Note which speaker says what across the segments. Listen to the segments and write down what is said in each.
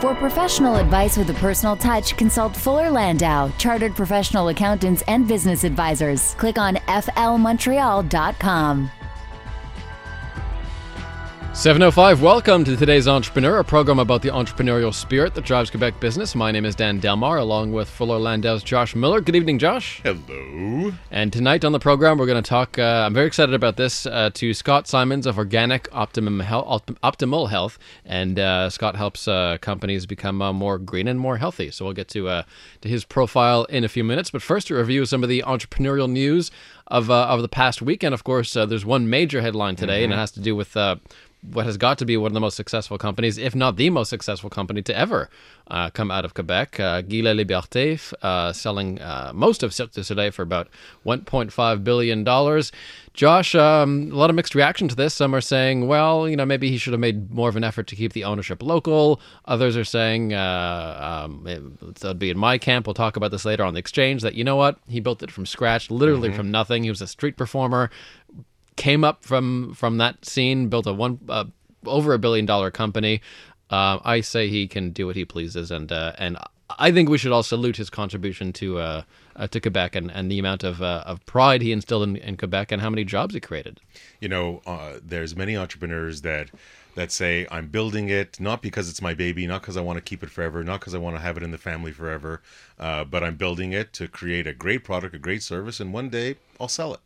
Speaker 1: For professional advice with a personal touch, consult Fuller Landau, Chartered Professional Accountants and Business Advisors. Click on flmontreal.com.
Speaker 2: 705, welcome to today's Entrepreneur, a program about the entrepreneurial spirit that drives Quebec business. My name is Dan Delmar, along with Fuller Landau's Josh Miller. Good evening, Josh.
Speaker 3: Hello.
Speaker 2: And tonight on the program, we're going to talk. Uh, I'm very excited about this uh, to Scott Simons of Organik Optimum Health, Optimal Health, and uh, Scott helps uh, companies become uh, more green and more healthy. So we'll get to uh, to his profile in a few minutes. But first, a review of some of the entrepreneurial news of of the past week. And of course, there's one major headline today, mm-hmm. and it has to do with what has got to be one of the most successful companies, if not the most successful company to ever uh, come out of Quebec. Uh, Guy Laliberté uh, selling uh, most of Cirque du Soleil for about $1.5 billion. Josh, um, a lot of mixed reaction to this. Some are saying, well, you know, maybe he should have made more of an effort to keep the ownership local. Others are saying, uh, um, it, that would be in my camp. We'll talk about this later on the exchange. That you know what, he built it from scratch, literally mm-hmm. from nothing. He was a street performer, came up from from that scene, built a one uh, over a billion dollar company. Uh, I say he can do what he pleases, and uh, and I think we should all salute his contribution to uh, uh, to Quebec and, and the amount of uh, of pride he instilled in, in Quebec and how many jobs he created.
Speaker 3: You know, there's many entrepreneurs that that say I'm building it not because it's my baby, not because I want to keep it forever, not because I want to have it in the family forever, but I'm building it to create a great product, a great service, and one day I'll sell it.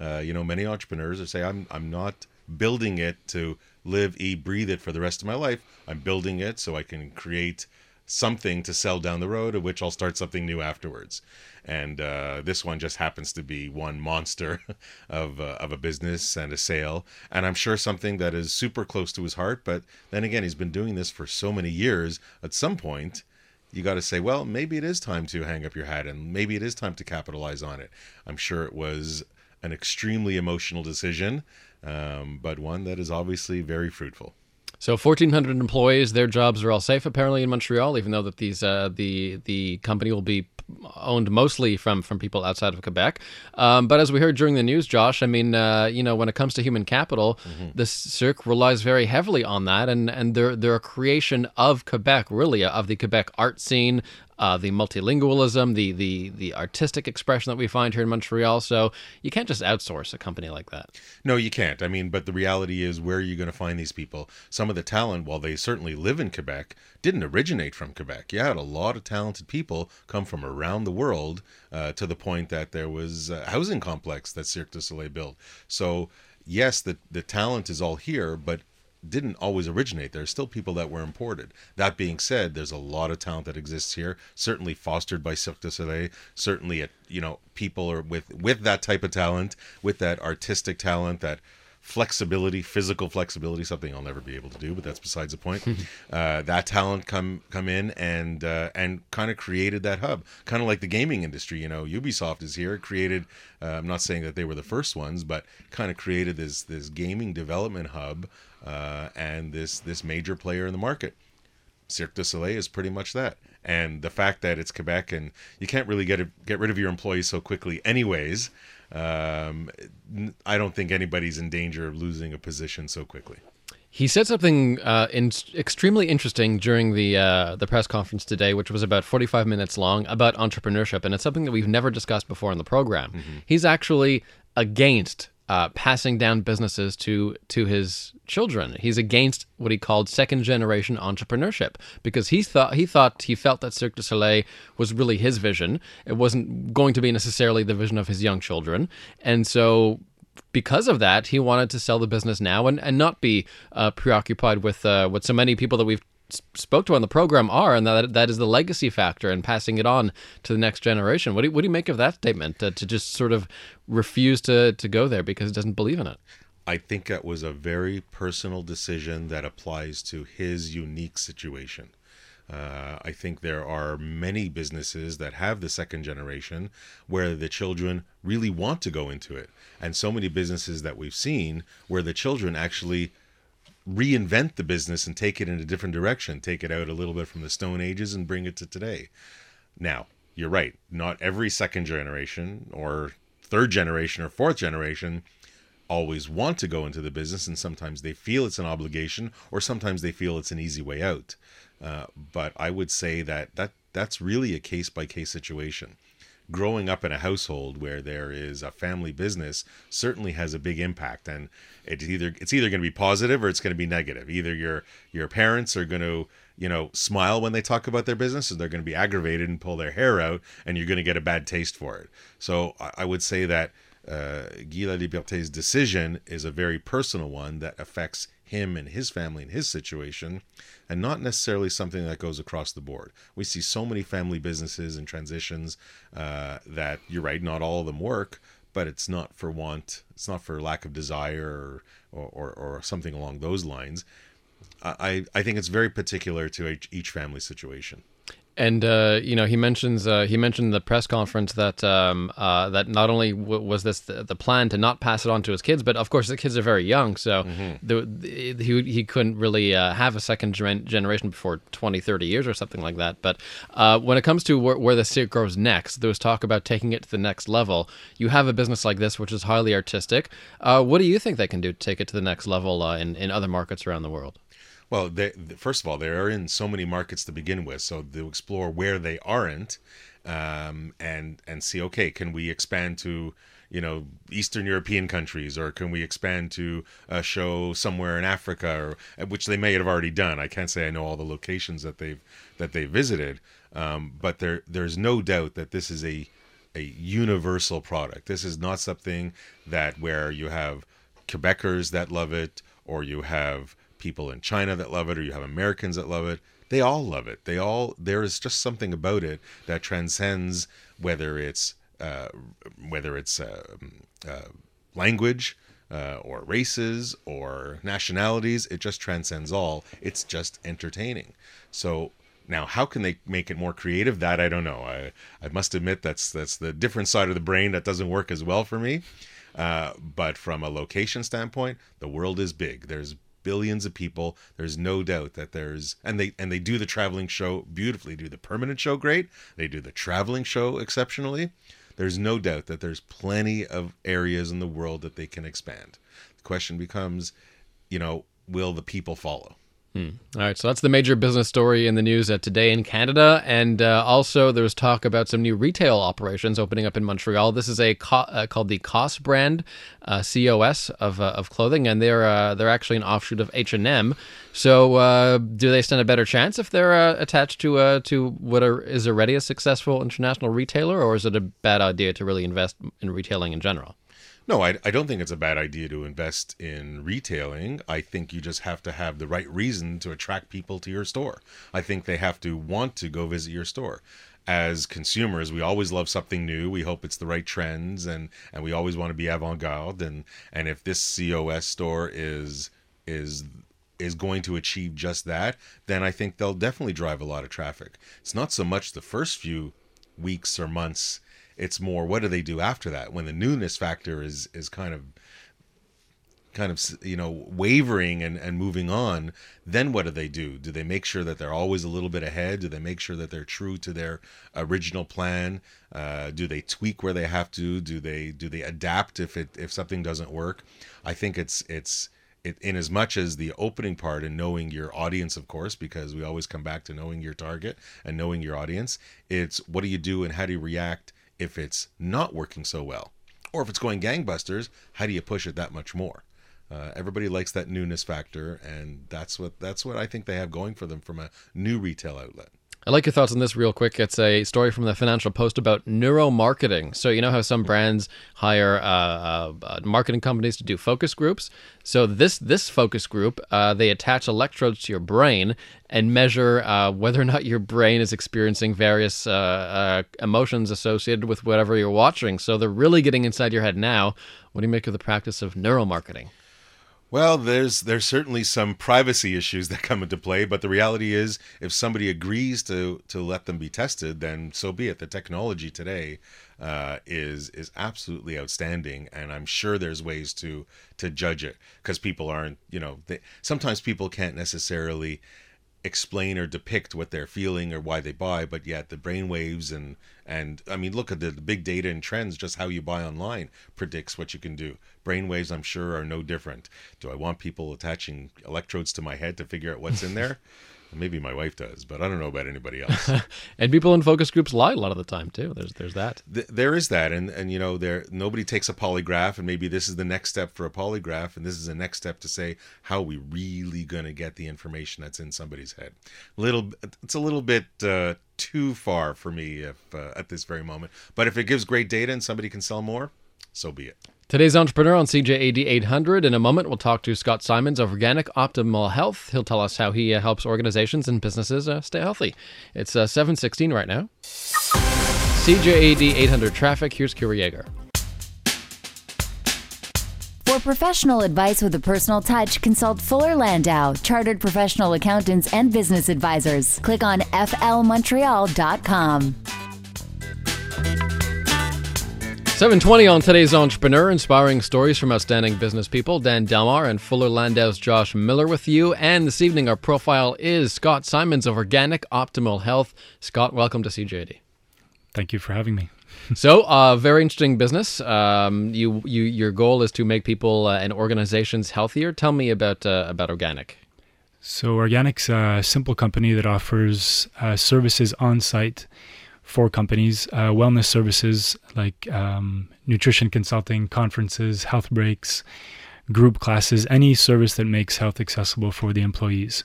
Speaker 3: Uh, you know, many entrepreneurs say, "I'm I'm not building it to live, eat, breathe it for the rest of my life. I'm building it so I can create something to sell down the road, of which I'll start something new afterwards." And uh, this one just happens to be one monster of uh, of a business and a sale, and I'm sure something that is super close to his heart. But then again, he's been doing this for so many years. At some point, you got to say, well, maybe it is time to hang up your hat and maybe it is time to capitalize on it. I'm sure it was an extremely emotional decision, um, but one that is obviously very fruitful.
Speaker 2: So 1,400 employees, their jobs are all safe apparently in Montreal, even though that these uh, the the company will be owned mostly from from people outside of Quebec. Um, but as we heard during the news, Josh, I mean, uh, you know, when it comes to human capital, mm-hmm. the Cirque relies very heavily on that, and and they're they're a creation of Quebec, really, of the Quebec art scene, uh, the multilingualism, the the the artistic expression that we find here in Montreal. So you can't just outsource a company like that.
Speaker 3: No, you can't. I mean, but the reality is, where are you going to find these people? Some of the talent, while they certainly live in Quebec, didn't originate from Quebec. You had a lot of talented people come from around the world uh, to the point that there was a housing complex that Cirque du Soleil built. So yes, the the talent is all here, but didn't always originate. There are still people that were imported. That being said, there's a lot of talent that exists here. Certainly fostered by Cirque du Soleil. Certainly, you know, people are with with that type of talent, with that artistic talent, that flexibility, physical flexibility, something I'll never be able to do, but that's besides the point. uh, that talent come come in and uh, and kind of created that hub, kind of like the gaming industry. You know, Ubisoft is here, created. Uh, I'm not saying that they were the first ones, but kind of created this this gaming development hub uh, and this this major player in the market. Cirque du Soleil is pretty much that. And the fact that it's Quebec and you can't really get a, get rid of your employees so quickly, anyways. Um, I don't think anybody's in danger of losing a position so quickly.
Speaker 2: He said something uh, in, extremely interesting during the uh, the press conference today, which was about 45 minutes long, about entrepreneurship, and it's something that we've never discussed before in the program. Mm-hmm. He's actually against uh, passing down businesses to to his children. He's against what he called second generation entrepreneurship because he thought he thought he felt that Cirque du Soleil was really his vision. It wasn't going to be necessarily the vision of his young children, and so because of that, he wanted to sell the business now and, and not be uh, preoccupied with uh, what so many people that we've spoke to on the program are, and that that is the legacy factor and passing it on to the next generation. What do you, what do you make of that statement uh, to just sort of refuse to to go there because it doesn't believe in it?
Speaker 3: I think that was a very personal decision that applies to his unique situation. Uh, I think there are many businesses that have the second generation where the children really want to go into it. And so many businesses that we've seen where the children actually reinvent the business and take it in a different direction, take it out a little bit from the Stone Ages and bring it to today. Now, you're right. Not every second generation or third generation or fourth generation always want to go into the business, and sometimes they feel it's an obligation, or sometimes they feel it's an easy way out. Uh, but I would say that that that's really a case by case situation. Growing up in a household where there is a family business certainly has a big impact, and it's either it's either going to be positive or it's going to be negative. Either your your parents are going to you know smile when they talk about their business, or they're going to be aggravated and pull their hair out, and you're going to get a bad taste for it. So I, I would say that uh, Guy Laliberté's decision is a very personal one that affects him and his family and his situation, and not necessarily something that goes across the board. We see so many family businesses and transitions uh, that you're right, not all of them work, but it's not for want, it's not for lack of desire or, or, or something along those lines. I, I think it's very particular to each, each family situation.
Speaker 2: And uh, you know, he mentions uh, he mentioned in the press conference that um, uh, that not only w- was this the, the, plan to not pass it on to his kids, but of course the kids are very young, so mm-hmm. the, the, he he couldn't really uh, have a second generation before 20, 30 years or something like that. But uh, when it comes to where, where the state goes next, there was talk about taking it to the next level. You have a business like this, which is highly artistic. Uh, what do you think they can do to take it to the next level in in other markets around the world?
Speaker 3: Well, they, first of all, they are in so many markets to begin with, so to explore where they aren't, um, and and see, okay, can we expand to you know Eastern European countries, or can we expand to a show somewhere in Africa, or which they may have already done. I can't say I know all the locations that they've that they visited, um, but there there's no doubt that this is a a universal product. This is not something that where you have Quebecers that love it, or you have people in China that love it, or you have Americans that love it. They all love it. They all there is just something about it that transcends whether it's uh, whether it's uh, uh, language uh, or races or nationalities. It just transcends all. It's just entertaining. So now, how can they make it more creative? That I don't know. I I must admit that's that's the different side of the brain that doesn't work as well for me. Uh, but from a location standpoint, the world is big. There's billions of people there's no doubt that there's and they and they do the traveling show beautifully. Do the permanent show great. They do the traveling show exceptionally. There's no doubt that there's plenty of areas in the world that they can expand. The question becomes you know will the people follow
Speaker 2: Hmm. All right, so that's the major business story in the news uh, today in Canada, and uh, also there was talk about some new retail operations opening up in Montreal. This is a co- uh, called the COS brand, uh, COS of uh, of clothing, and they're uh, they're actually an offshoot of H and M. So, do they stand a better chance if they're attached to to what are, is already a successful international retailer, or is it a bad idea to really invest in retailing in general?
Speaker 3: No, I, I don't think it's a bad idea to invest in retailing. I think you just have to have the right reason to attract people to your store. I think they have to want to go visit your store. As consumers, we always love something new. We hope it's the right trends and, and we always want to be avant-garde and, and if this COS store is is is going to achieve just that, then I think they'll definitely drive a lot of traffic. It's not so much the first few weeks or months it's more what do they do after that? When the newness factor is is kind of kind of you know wavering and, and moving on then what do they do? Do they make sure that they're always a little bit ahead? Do they make sure that they're true to their original plan? Uh, do they tweak where they have to? Do they do they adapt if it if something doesn't work? I think it's it's it, in as much as the opening part and knowing your audience of course because we always come back to knowing your target and knowing your audience it's what do you do and how do you react if it's not working so well. Or if it's going gangbusters, how do you push it that much more? Uh, everybody likes that newness factor, and that's what that's what I think they have going for them from a new retail outlet.
Speaker 2: I like your thoughts on this real quick. It's a story from the Financial Post about neuromarketing. So, you know how some brands hire uh, uh, uh, marketing companies to do focus groups? So, this this focus group, uh, they attach electrodes to your brain and measure uh, whether or not your brain is experiencing various uh, emotions associated with whatever you're watching. So, they're really getting inside your head now. What do you make of the practice of neuromarketing?
Speaker 3: Well, there's there's certainly some privacy issues that come into play, but the reality is, if somebody agrees to to let them be tested, then so be it. The technology today uh, is is absolutely outstanding, and I'm sure there's ways to to judge it because people aren't, you know, they, sometimes people can't necessarily explain or depict what they're feeling or why they buy, but yet the brainwaves and and I mean, look at the, the big data and trends. Just how you buy online predicts what you can do. Brainwaves, I'm sure, are no different. Do I want people attaching electrodes to my head to figure out what's in there? Maybe my wife does, but I don't know about anybody else.
Speaker 2: and people in focus groups lie a lot of the time too. There's there's that.
Speaker 3: Th- there is that, and and you know there nobody takes a polygraph, and maybe this is the next step for a polygraph, and this is the next step to say how are we really going to get the information that's in somebody's head. Little, it's a little bit uh, too far for me if uh, at this very moment. But if it gives great data and somebody can sell more, so be it.
Speaker 2: Today's entrepreneur on CJAD 800. In a moment, we'll talk to Scott Simons of Organik Optimal Health. He'll tell us how he uh, helps organizations and businesses uh, stay healthy. It's uh, 716 right now. CJAD 800 traffic. Here's Kira Yeager.
Speaker 1: For professional advice with a personal touch, consult Fuller Landau, chartered professional accountants and business advisors. Click on flmontreal.com.
Speaker 2: 720 on today's Entrepreneur, inspiring stories from outstanding business people. Dan Delmar and Fuller Landau's Josh Miller with you. And this evening, our profile is Scott Simons of Organik Optimal Health. Scott, welcome to CJAD.
Speaker 4: Thank you for having me.
Speaker 2: so, uh, very interesting business. Um, you, you, your goal is to make people uh, and organizations healthier. Tell me about uh, about Organik.
Speaker 4: So, Organik's a simple company that offers uh, services on site for companies, uh, wellness services like um, nutrition consulting, conferences, health breaks, group classes, any service that makes health accessible for the employees.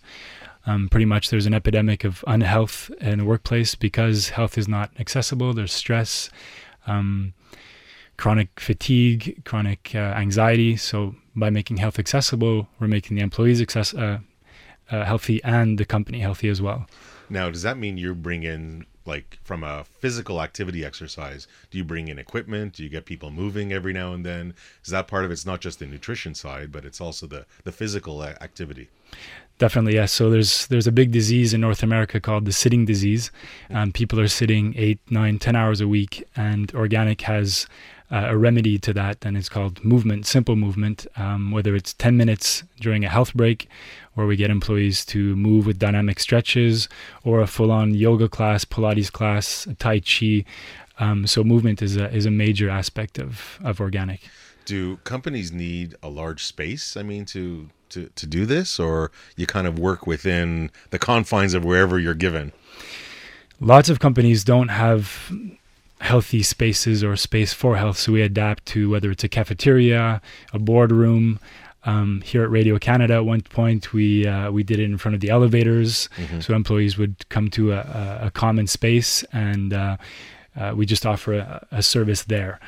Speaker 4: Um, pretty much there's an epidemic of unhealth in the workplace because health is not accessible. There's stress, um, chronic fatigue, chronic uh, anxiety. So by making health accessible, we're making the employees access, uh, uh, healthy and the company healthy as well.
Speaker 3: Now, does that mean you bring in like from a physical activity exercise do you bring in equipment? Do you get people moving every now and then? Is that part of it? it's not just the nutrition side but it's also the the physical activity.
Speaker 4: Definitely yes. So there's there's a big disease in north america called the sitting disease. Um, people are sitting eight nine ten hours a week and Organik has uh, a remedy to that, and it's called movement, simple movement. Um, whether it's 10 minutes during a health break, where we get employees to move with dynamic stretches, or a full-on yoga class, Pilates class, Tai Chi. Um, so movement is a is a major aspect of of Organik.
Speaker 3: Do companies need a large space? I mean, to to to do this, or you kind of work within the confines of wherever you're given.
Speaker 4: Lots of companies don't have healthy spaces or space for health. So we adapt to whether it's a cafeteria, a boardroom. Um, here at Radio Canada, at one point, we uh, we did it in front of the elevators, mm-hmm. so employees would come to a, a common space, and uh, uh, we just offer a, a service there.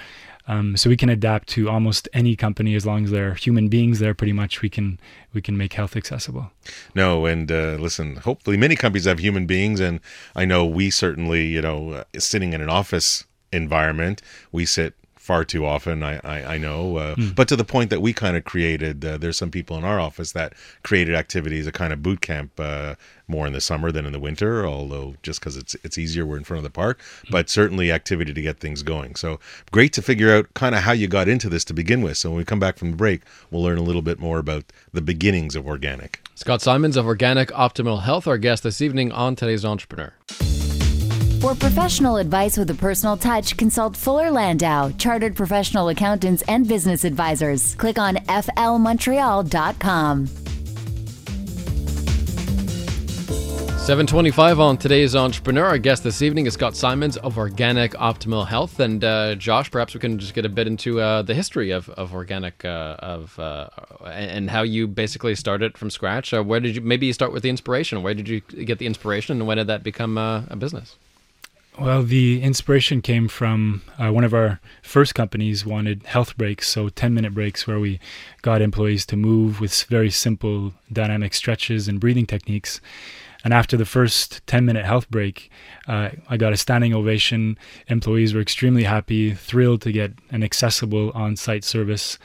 Speaker 4: Um, so we can adapt to almost any company as long as there are human beings there. Pretty much, we can we can make health accessible.
Speaker 3: No, and uh, listen, hopefully, many companies have human beings, and I know we certainly, you know, uh, sitting in an office environment, we sit far too often. I I, I know, uh, mm. but to the point that we kind of created. Uh, there's some people in our office that created activities, a kind of boot camp, uh, more in the summer than in the winter. Although just because it's it's easier, we're in front of the park, mm. but certainly activity to get things going. So great to figure out kind of how you got into this to begin with. So when we come back from the break, we'll learn a little bit more about the beginnings of Organik.
Speaker 2: Scott Simons of Organik Optimal Health, our guest this evening on today's Entrepreneur.
Speaker 1: For professional advice with a personal touch, consult Fuller Landau, chartered professional accountants and business advisors. Click on flmontreal.com.
Speaker 2: 725 on today's Entrepreneur. Our guest this evening is Scott Simons of Organik Optimal Health. And uh, Josh, perhaps we can just get a bit into uh, the history of, of Organik uh, of uh, and how you basically started from scratch. Uh, where did you maybe you start with the inspiration? Where did you get the inspiration and when did that become uh, a business?
Speaker 4: Well, the inspiration came from uh, one of our first companies wanted health breaks, so 10 minute breaks where we got employees to move with very simple dynamic stretches and breathing techniques. And after the first 10 minute health break, uh, I got a standing ovation. Employees were extremely happy, thrilled to get an accessible on site service.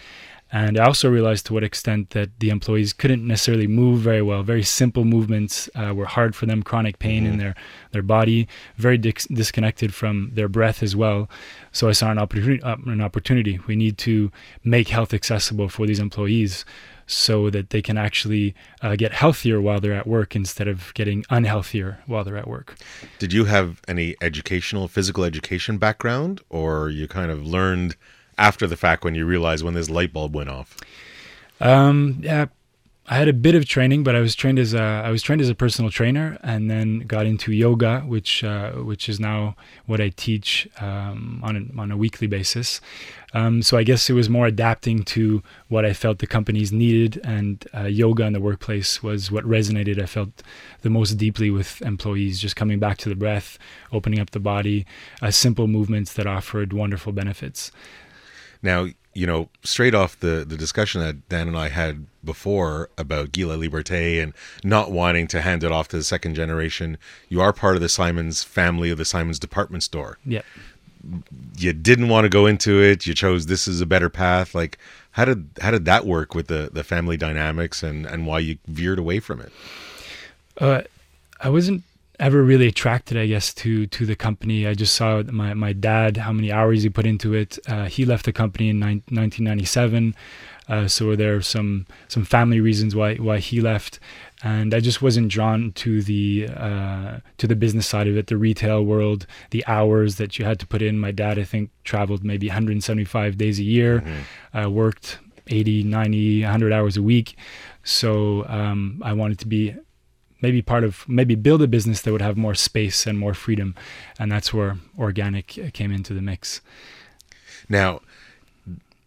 Speaker 4: And I also realized to what extent that the employees couldn't necessarily move very well. Very simple movements uh, were hard for them, chronic pain mm-hmm. in their, their body, very dis- disconnected from their breath as well. So I saw an opportunity, uh, an opportunity. We need to make health accessible for these employees. so that they can actually uh, get healthier while they're at work instead of getting unhealthier while they're at work.
Speaker 3: Did you have any educational, physical education background, or you kind of learned after the fact when you realized when this light bulb went off?
Speaker 4: Um, yeah, I had a bit of training, but I was trained as a I was trained as a personal trainer, and then got into yoga, which uh, which is now what I teach um, on a, on a weekly basis. Um, so I guess it was more adapting to what I felt the companies needed, and uh, yoga in the workplace was what resonated. I felt the most deeply with employees, just coming back to the breath, opening up the body, uh, simple movements that offered wonderful benefits.
Speaker 3: Now, you know, straight off the, the discussion that Dan and I had before about Guy Laliberté and not wanting to hand it off to the second generation, you are part of the Simons family of the Simons department store.
Speaker 4: Yeah.
Speaker 3: You didn't want to go into it. You chose this is a better path. Like, how did how did that work with the, the family dynamics and, and why you veered away from it?
Speaker 4: Uh, I wasn't ever really attracted, I guess, to to the company. I just saw my my dad how many hours he put into it. Uh, he left the company in ni- 1997, uh, so there are some some family reasons why why he left, and I just wasn't drawn to the uh, to the business side of it, the retail world, the hours that you had to put in. My dad, I think, traveled maybe 175 days a year, mm-hmm. worked 80, 90, 100 hours a week. So um, I wanted to be maybe part of maybe build a business that would have more space and more freedom. And that's where Organik came into the mix.
Speaker 3: Now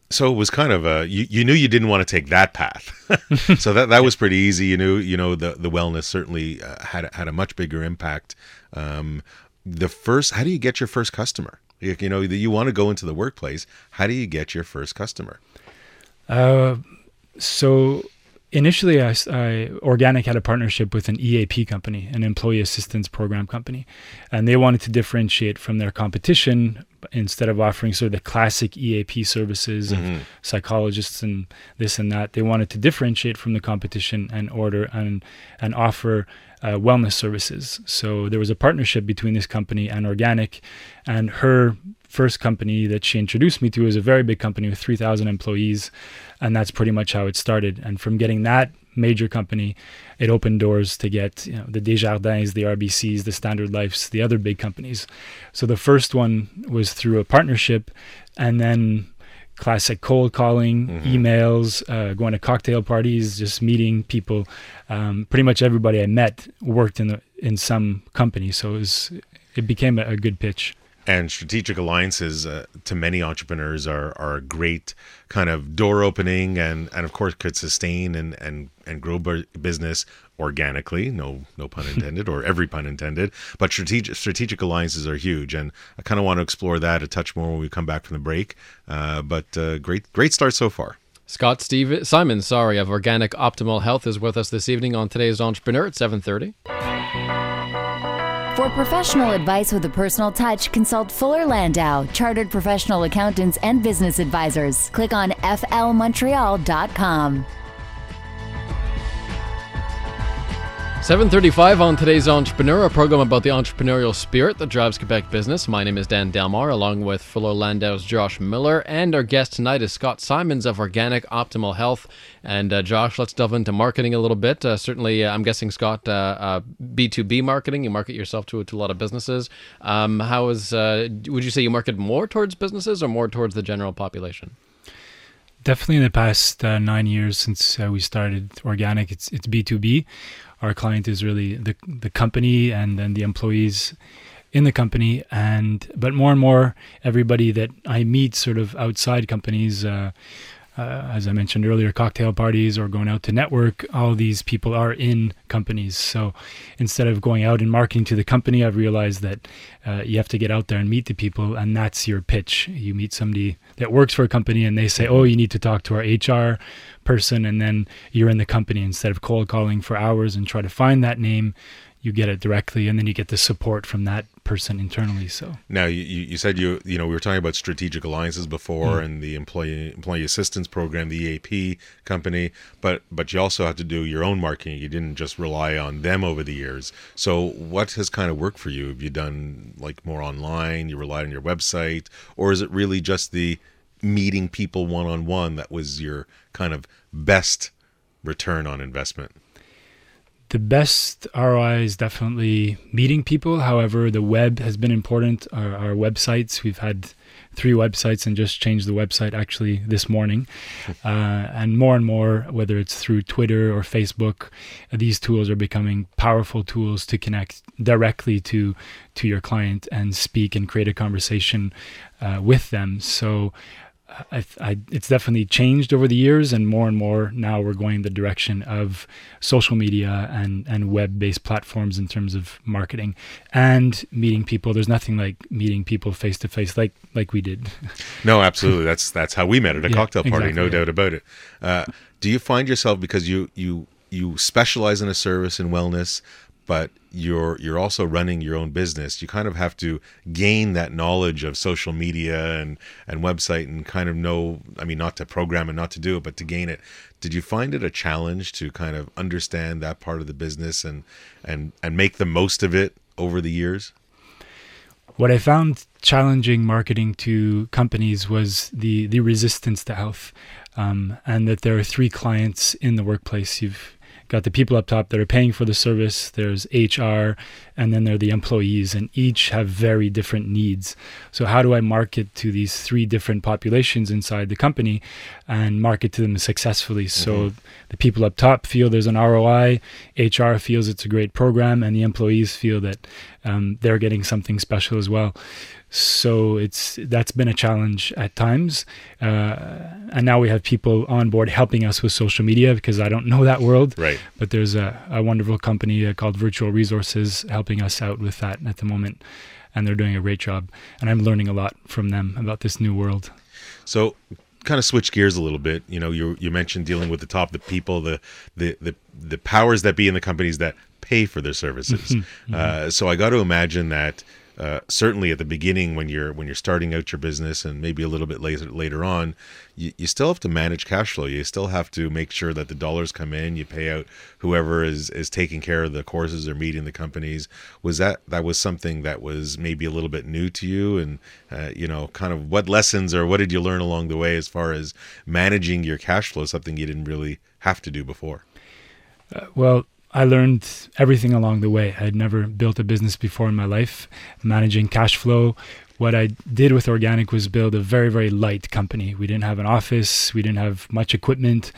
Speaker 3: so it was kind of a you, you knew you didn't want to take that path. So that that was pretty easy. You knew you know the the wellness certainly uh, had had a much bigger impact. Um, the first how do you get your first customer? You, you know you want to go into the workplace how do you get your first customer?
Speaker 4: Uh, so initially I, I, Organik had a partnership with an eap company an employee assistance program company and they wanted to differentiate from their competition instead of offering sort of the classic eap services mm-hmm. of psychologists and this and that they wanted to differentiate from the competition and order and and offer uh, wellness services so there was a partnership between this company and Organik and her first company that she introduced me to was a very big company with 3000 employees and that's pretty much how it started. And from getting that major company, it opened doors to get you know, the Desjardins, the RBCs, the Standard Lifes, the other big companies. So the first one was through a partnership, and then classic cold calling, mm-hmm. emails, uh, going to cocktail parties, just meeting people. Um, pretty much everybody I met worked in the, in some company, so it was it became a, a good pitch
Speaker 3: and strategic alliances uh, to many entrepreneurs are, are a great kind of door opening and, and of course could sustain and, and, and grow business organically no no pun intended or every pun intended but strategic strategic alliances are huge and i kind of want to explore that a touch more when we come back from the break uh, but uh, great great start so far
Speaker 2: Scott Steve Simon, sorry, of Organik Optimal Health is with us this evening on today's Entrepreneur at 7:30.
Speaker 1: For professional advice with a personal touch, consult Fuller Landau, Chartered Professional Accountants and Business Advisors. Click on flmontreal.com.
Speaker 2: 735 on today's Entrepreneur, a program about the entrepreneurial spirit that drives Quebec business. My name is Dan Delmar, along with Fuller Landau's Josh Miller, and our guest tonight is Scott Simons of Organik Optimal Health. And uh, Josh, let's delve into marketing a little bit. Uh, certainly, uh, I'm guessing Scott, B2B uh, uh, marketing, you market yourself to, to a lot of businesses. Um, how is, uh, would you say you market more towards businesses or more towards the general population?
Speaker 4: Definitely in the past nine years since we started Organik, it's, it's B2B our client is really the the company and then the employees in the company and but more and more everybody that I meet sort of outside companies uh, uh, as I mentioned earlier, cocktail parties or going out to network, all these people are in companies. So instead of going out and marketing to the company, I've realized that uh, you have to get out there and meet the people, and that's your pitch. You meet somebody that works for a company, and they say, "Oh, you need to talk to our HR person," and then you're in the company instead of cold calling for hours and try to find that name you get it directly and then you get the support from that person internally so.
Speaker 3: Now you, you said you you know we were talking about strategic alliances before mm. and the employee employee assistance program the eap company but but you also have to do your own marketing. You didn't just rely on them over the years. So what has kind of worked for you? Have you done like more online? You relied on your website? Or is it really just the meeting people one on one that was your kind of best return on investment?
Speaker 4: The best ROI is definitely meeting people. However, the web has been important. Our, our websites, we've had three websites and just changed the website actually this morning. Uh, and more and more, whether it's through Twitter or Facebook, these tools are becoming powerful tools to connect directly to to your client and speak and create a conversation uh, with them. So I, I, it's definitely changed over the years, and more and more now we're going the direction of social media and, and web based platforms in terms of marketing and meeting people. There's nothing like meeting people face to face, like like we did.
Speaker 3: No, absolutely. that's that's how we met at a
Speaker 4: Yeah,
Speaker 3: cocktail party,
Speaker 4: exactly,
Speaker 3: no
Speaker 4: yeah.
Speaker 3: doubt about it. Uh, do you find yourself because you you you specialize in a service in wellness, but you're you're also running your own business. You kind of have to gain that knowledge of social media and and website and kind of know. I mean, not to program and not to do it, but to gain it. Did you find it a challenge to kind of understand that part of the business and and and make the most of it over the years?
Speaker 4: What I found challenging marketing to companies was the the resistance to health, um, and that there are three clients in the workplace. You've got the people up top that are paying for the service. There's HR, and then there are the employees, and each have very different needs. So how do I market to these three different populations inside the company, and market to them successfully? So the people up top feel there's an ROI, HR feels it's a great program, and the employees feel that um, they're getting something special as well. So it's that's been a challenge at times, uh, and now we have people on board helping us with social media because I don't know that world.
Speaker 3: Right.
Speaker 4: But there's a, a wonderful company called Virtual Resources helping us out with that at the moment, and they're doing a great job. And I'm learning a lot from them about this new world.
Speaker 3: So kind of switch gears a little bit. You know, you you mentioned dealing with the top, the people, the the the, the powers that be in the companies that pay for their services. Uh, so I got to imagine that. Uh, certainly at the beginning when you're when you're starting out your business and maybe a little bit later later on you, you still have to manage cash flow. You still have to make sure that the dollars come in you pay out whoever is is taking care of the courses or meeting the companies. Was that that was something that was maybe a little bit new to you? And uh, you know kind of what lessons or what did you learn along the way as far as managing your cash flow something you didn't really have to do before?
Speaker 4: Uh, well, I learned everything along the way. I had never built a business before in my life, managing cash flow. What I did with Organik was build a very, very light company. We didn't have an office, we didn't have much equipment,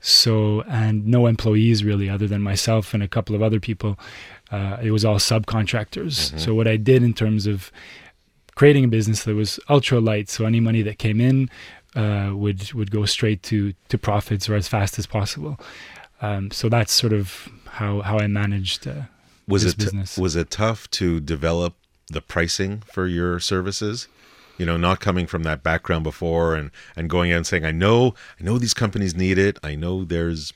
Speaker 4: so and no employees really, other than myself and a couple of other people. Uh, it was all subcontractors. So what I did in terms of creating a business that was ultra light, so any money that came in uh, would would go straight to to profits or as fast as possible. Um, so that's sort of how how I managed. Uh,
Speaker 3: was
Speaker 4: this
Speaker 3: it
Speaker 4: business.
Speaker 3: was it tough to develop the pricing for your services? You know not coming from that background before and and going out and saying i know i know these companies need it. I know there's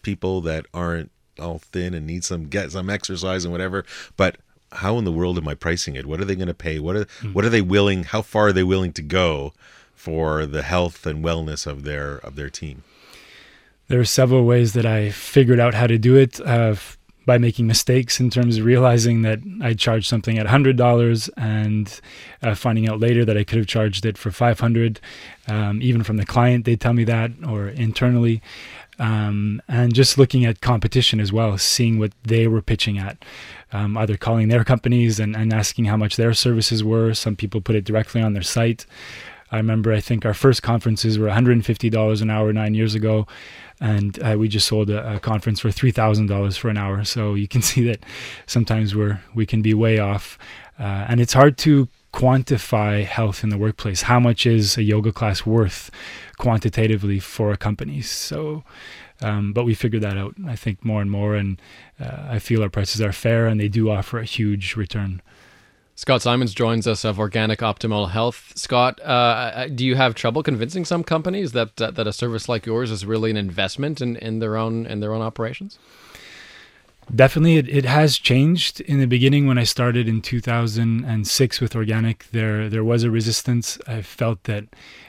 Speaker 3: people that aren't all thin and need some get some exercise and whatever but how in the world am i pricing it? What are they going to pay? What are what are they willing how far are they willing to go for the health and wellness of their of their team
Speaker 4: there are several ways that I figured out how to do it uh, by making mistakes in terms of realizing that I charged something at hundred dollars and uh, finding out later that I could have charged it for five hundred. Um, even from the client, they tell me that, or internally, um, and just looking at competition as well, seeing what they were pitching at. Um, either calling their companies and, and asking how much their services were. Some people put it directly on their site. I remember, I think our first conferences were $150 an hour nine years ago, and uh, we just sold a, a conference for $3,000 for an hour. So you can see that sometimes we're we can be way off, uh, and it's hard to quantify health in the workplace. How much is a yoga class worth quantitatively for a company? So. Um, but we figured that out, I think, more and more, and uh, I feel our prices are fair and they do offer a huge return.
Speaker 2: Scott Simons joins us of Organik Optimal Health. Scott, uh, do you have trouble convincing some companies that, that that a service like yours is really an investment in, in their own in their own operations?
Speaker 4: Definitely, it, it has changed. In the beginning, when I started in 2006 with Organik, there there was a resistance. I felt that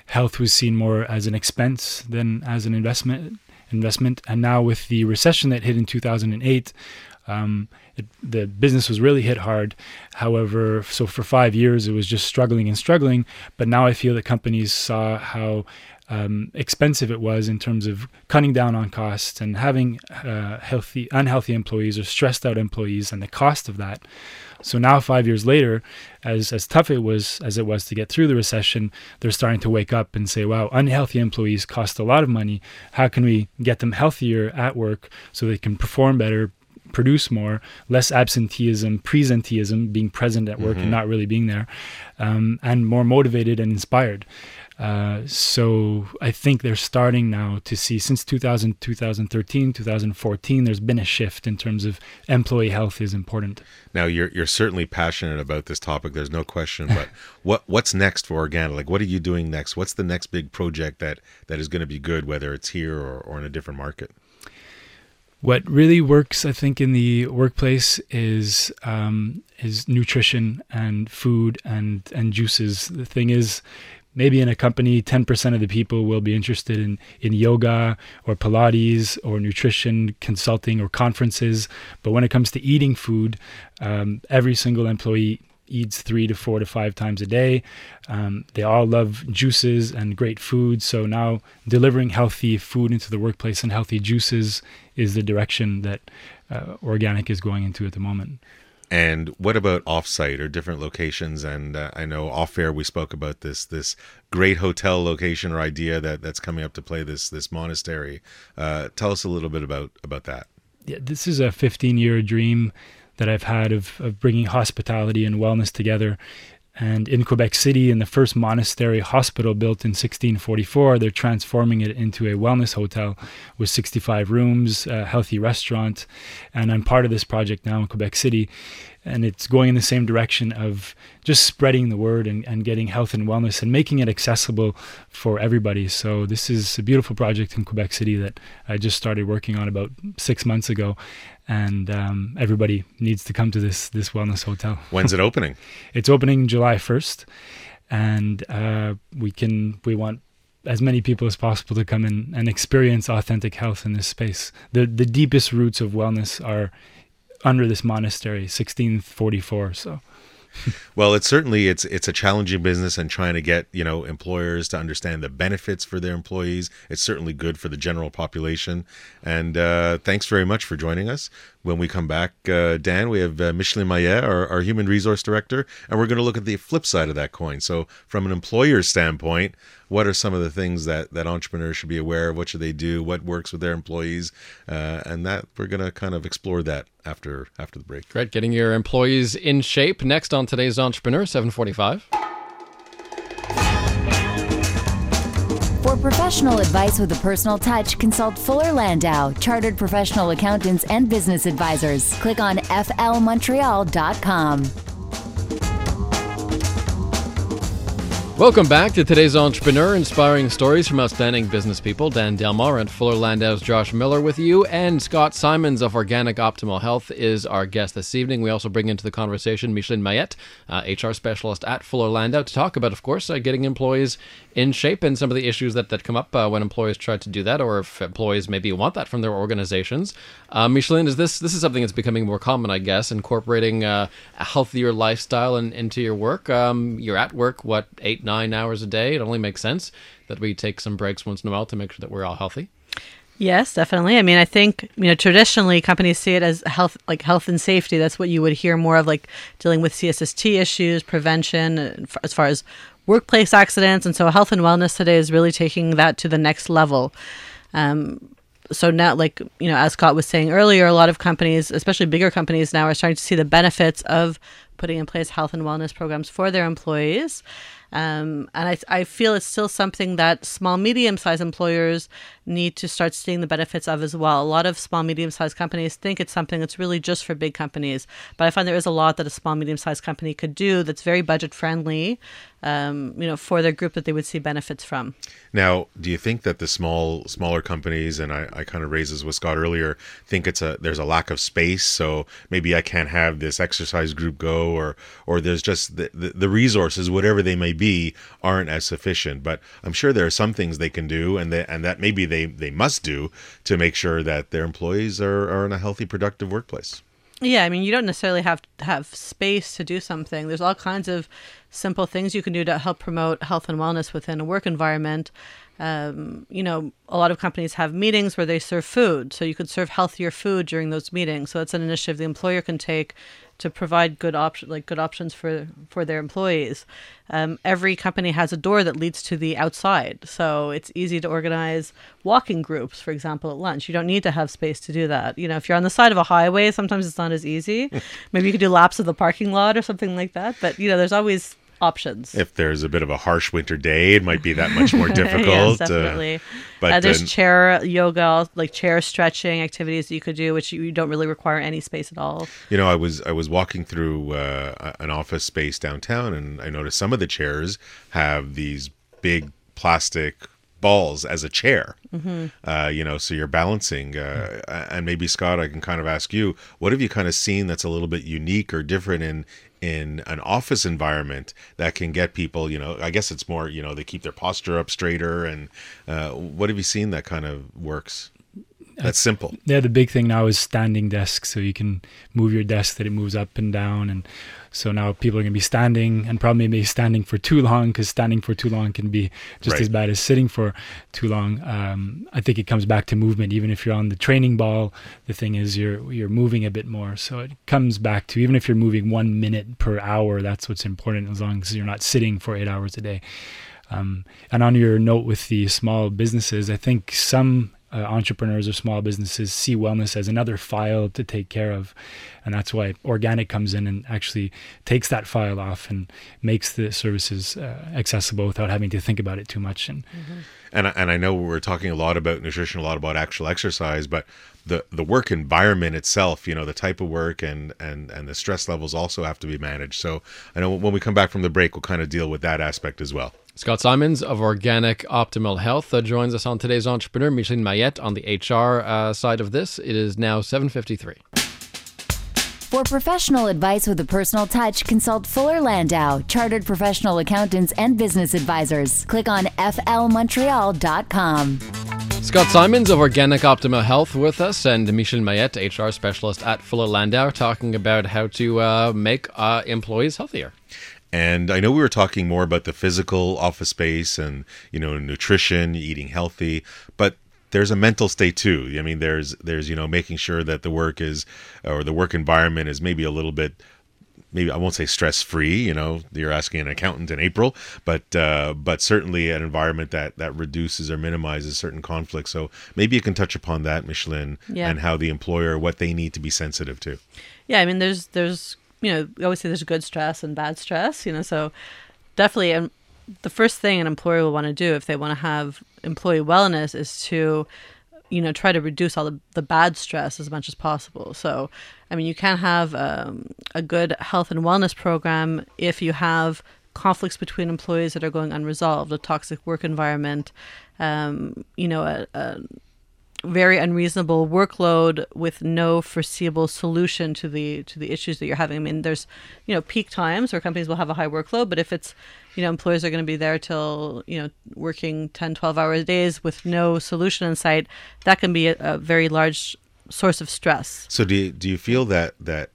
Speaker 4: health was seen more as an expense than as an investment. Investment, and now with the recession that hit in 2008, um, it, the business was really hit hard. However, so for five years it was just struggling and struggling. But now I feel that companies saw how um, expensive it was in terms of cutting down on costs and having uh, healthy, unhealthy employees or stressed out employees, and the cost of that. So now, five years later, as as tough it was as it was to get through the recession, they're starting to wake up and say, "Wow, unhealthy employees cost a lot of money. How can we get them healthier at work so they can perform better, produce more, less absenteeism, presenteeism, being present at work
Speaker 3: Mm-hmm.
Speaker 4: and not really being there, um, and more motivated and inspired. Uh, so I think they're starting now to see since 2000, 2013, 2014, there's been a shift in terms of employee health is important.
Speaker 3: Now you're you're certainly passionate about this topic. There's no question. But what what's next for Organik? Like, what are you doing next? What's the next big project that that is going to be good, whether it's here or, or in a different market?
Speaker 4: What really works, I think, in the workplace is um, is nutrition and food and and juices. The thing is, maybe in a company, ten percent of the people will be interested in in yoga or Pilates or nutrition consulting or conferences. But when it comes to eating food, um, every single employee eats three to four to five times a day. Um, they all love juices and great food. So now delivering healthy food into the workplace and healthy juices is the direction that uh, Organik is going into at the moment.
Speaker 3: And what about offsite or different locations? And uh, I know off air we spoke about this this great hotel location or idea that that's coming up to play this this monastery. Uh, tell us a little bit about about that.
Speaker 4: Yeah, this is a 15 year dream that I've had of, of bringing hospitality and wellness together. And in Quebec City, in the first monastery hospital built in 1644, they're transforming it into a wellness hotel with 65 rooms, a healthy restaurant. And I'm part of this project now in Quebec City. And it's going in the same direction of just spreading the word and, and getting health and wellness and making it accessible for everybody. So, this is a beautiful project in Quebec City that I just started working on about six months ago and um, everybody needs to come to this this wellness hotel.
Speaker 3: When's it opening?
Speaker 4: It's opening July first, and uh, we can we want as many people as possible to come in and experience authentic health in this space. The the deepest roots of wellness are under this monastery, 1644. So
Speaker 3: Well, it's certainly it's it's a challenging business and trying to get you know employers to understand the benefits for their employees. It's certainly good for the general population. And uh, thanks very much for joining us. When we come back, uh, Dan, we have uh, Micheline Maillet, our, our human resource director, and we're going to look at the flip side of that coin. So, from an employer's standpoint, what are some of the things that that entrepreneurs should be aware of? What should they do? What works with their employees? Uh, and that we're going to kind of explore that after after the break.
Speaker 2: Great, getting your employees in shape. Next on today's Entrepreneur, 745.
Speaker 1: For professional advice with a personal touch, consult Fuller Landau, Chartered Professional Accountants and Business Advisors. Click on flmontreal.com.
Speaker 2: Welcome back to today's Entrepreneur, inspiring stories from outstanding business people. Dan Delmar and Fuller Landau's Josh Miller with you, and Scott Simons of Organik Optimal Health is our guest this evening. We also bring into the conversation Micheline Maillet, uh, HR specialist at Fuller Landau, to talk about, of course, uh, getting employees in shape and some of the issues that, that come up uh, when employees try to do that, or if employees maybe want that from their organizations. Uh, Micheline, is this this is something that's becoming more common, I guess, incorporating uh, a healthier lifestyle in, into your work. Um, you're at work, what eight nine hours a day. It only makes sense that we take some breaks once in a while to make sure that we're all healthy.
Speaker 5: Yes, definitely. I mean, I think you know traditionally companies see it as health, like health and safety. That's what you would hear more of, like dealing with CSST issues, prevention, uh, as far as workplace accidents, and so health and wellness today is really taking that to the next level. Um, so now, like you know, as Scott was saying earlier, a lot of companies, especially bigger companies, now are starting to see the benefits of putting in place health and wellness programs for their employees. Um, and I, I feel it's still something that small, medium sized employers need to start seeing the benefits of as well. A lot of small, medium sized companies think it's something that's really just for big companies. But I find there is a lot that a small, medium sized company could do that's very budget friendly, um, you know, for their group that they would see benefits from.
Speaker 3: Now, do you think that the small, smaller companies, and I, I kind of raised this with Scott earlier, think it's a there's a lack of space, so maybe I can't have this exercise group go, or or there's just the, the, the resources, whatever they may be, aren't as sufficient. But I'm sure there are some things they can do, and they, and that maybe they they must do to make sure that their employees are, are in a healthy, productive workplace.
Speaker 5: Yeah, I mean, you don't necessarily have have space to do something. There's all kinds of simple things you can do to help promote health and wellness within a work environment. Um, you know, a lot of companies have meetings where they serve food, so you could serve healthier food during those meetings. So that's an initiative the employer can take to provide good option like good options for for their employees. Um, every company has a door that leads to the outside, so it's easy to organize walking groups, for example, at lunch. You don't need to have space to do that. You know, if you're on the side of a highway, sometimes it's not as easy. Maybe you could do laps of the parking lot or something like that. But you know, there's always options.
Speaker 3: If there's a bit of a harsh winter day, it might be that much more difficult.
Speaker 5: yes, definitely.
Speaker 3: Uh, but
Speaker 5: uh, there's
Speaker 3: uh,
Speaker 5: chair yoga, like chair stretching activities that you could do, which you, you don't really require any space at all.
Speaker 3: You know, I was I was walking through uh, an office space downtown, and I noticed some of the chairs have these big plastic balls as a chair.
Speaker 5: Mm-hmm.
Speaker 3: Uh, you know, so you're balancing. Uh, and maybe Scott, I can kind of ask you, what have you kind of seen that's a little bit unique or different in in an office environment that can get people? You know, I guess it's more. You know, they keep their posture up straighter. And uh, what have you seen that kind of works? That's simple.
Speaker 4: Yeah, the big thing now is standing desks, so you can move your desk that it moves up and down, and so now people are going to be standing and probably maybe standing for too long because standing for too long can be just
Speaker 3: Right.
Speaker 4: as bad as sitting for too long. Um, I think it comes back to movement. Even if you're on the training ball, the thing is you're you're moving a bit more. So it comes back to even if you're moving one minute per hour, that's what's important as long as you're not sitting for eight hours a day. Um, and on your note with the small businesses, I think some uh, entrepreneurs or small businesses see wellness as another file to take care of. And that's why Organik comes in and actually takes that file off and makes the services uh, accessible without having to think about it too much. And
Speaker 3: and I- and I know we're talking a lot about nutrition, a lot about actual exercise, but the the work environment itself, you know, the type of work and and and the stress levels also have to be managed. So I know when we come back from the break, we'll kind of deal with that aspect as well.
Speaker 2: Scott Simons of Organik Optimal Health uh, joins us on today's Entrepreneur. Micheline Maillet on the HR uh, side of this. It is now 7.53.
Speaker 1: For professional advice with a personal touch, consult Fuller Landau, Chartered Professional Accountants and Business Advisors. Click on flmontreal.com.
Speaker 2: Scott Simons of Organik Optimal Health with us, and Michel Maillet, HR specialist at Fuller Landau, talking about how to uh, make uh, employees healthier.
Speaker 3: And I know we were talking more about the physical office space and you know nutrition, eating healthy, but there's a mental state too. I mean, there's there's you know making sure that the work is or the work environment is maybe a little bit maybe I won't say stress free. You know, you're asking an accountant in April, but uh, but certainly an environment that that reduces or minimizes certain conflicts. So maybe you can touch upon that, Micheline,
Speaker 5: Yeah.
Speaker 3: and how the employer what they need to be sensitive to.
Speaker 5: Yeah, I mean, there's there's you know, we always say there's good stress and bad stress. You know, so definitely, and the first thing an employer will want to do if they want to have employee wellness is to you know try to reduce all the, the bad stress as much as possible so i mean you can have um, a good health and wellness program if you have conflicts between employees that are going unresolved a toxic work environment um, you know a, a very unreasonable workload with no foreseeable solution to the to the issues that you're having. I mean, there's you know peak times where companies will have a high workload, but if it's you know employees are going to be there till you know working 10 12 hours days with no solution in sight that can be a, a very large source of stress
Speaker 3: So do you, do you feel that that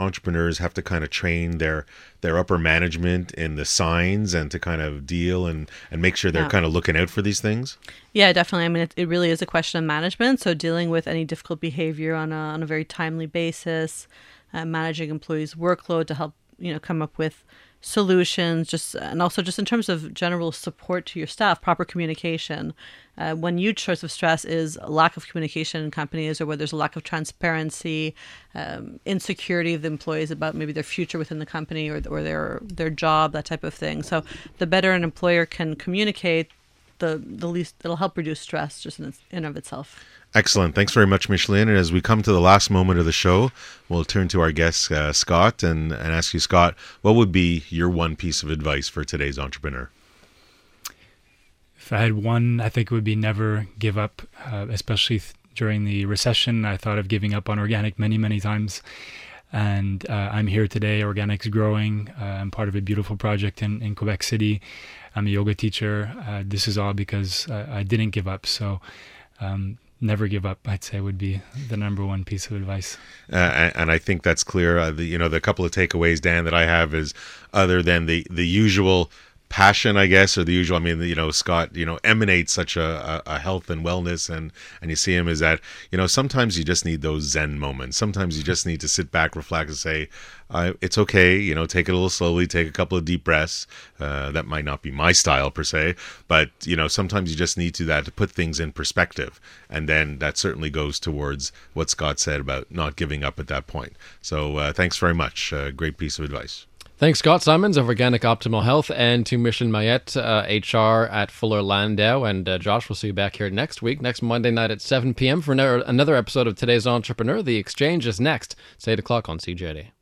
Speaker 3: entrepreneurs have to kind of train their their upper management in the signs and to kind of deal and and make sure they're
Speaker 5: Yeah.
Speaker 3: kind of looking out for these things?
Speaker 5: Yeah, definitely. I mean, it, it really is a question of management. So dealing with any difficult behavior on a on a very timely basis, uh, managing employees' workload to help you know come up with solutions, just and also just in terms of general support to your staff, proper communication. Uh, one huge source of stress is lack of communication in companies, or where there's a lack of transparency, um, insecurity of the employees about maybe their future within the company or or their their job, that type of thing. So the better an employer can communicate, the the least it'll help reduce stress just in its, in of itself.
Speaker 3: Excellent. Thanks very much, Micheline. And as we come to the last moment of the show, we'll turn to our guest, uh, Scott, and, and ask you, Scott, what would be your one piece of advice for today's entrepreneur?
Speaker 4: If I had one, I think it would be never give up, uh, especially th- during the recession. I thought of giving up on Organik many, many times. And uh, I'm here today. Organik's growing. Uh, I'm part of a beautiful project in, in Quebec City. I'm a yoga teacher. Uh, this is all because I didn't give up. So um, never give up. I'd say would be the number one piece of advice.
Speaker 3: Uh, and, and I think that's clear. Uh, the, you know, the couple of takeaways, Dan, that I have is other than the the usual passion, I guess, or the usual. I mean, you know, Scott, you know, emanates such a, a, health and wellness, and and you see him is that you know sometimes you just need those Zen moments. Sometimes you just need to sit back, reflect, and say, uh, "It's okay." You know, take it a little slowly, take a couple of deep breaths. Uh, that might not be my style per se, but you know, sometimes you just need to that to put things in perspective, and then that certainly goes towards what Scott said about not giving up at that point. So, uh, thanks very much. Uh, great piece of advice.
Speaker 2: Thanks, Scott Simons of Organik Optimal Health and to Mission Maillet, uh, HR at Fuller Landau. And uh, Josh, we'll see you back here next week, next Monday night at 7 p.m. for another, episode of Today's Entrepreneur. The Exchange is next. It's 8 o'clock on CJAD.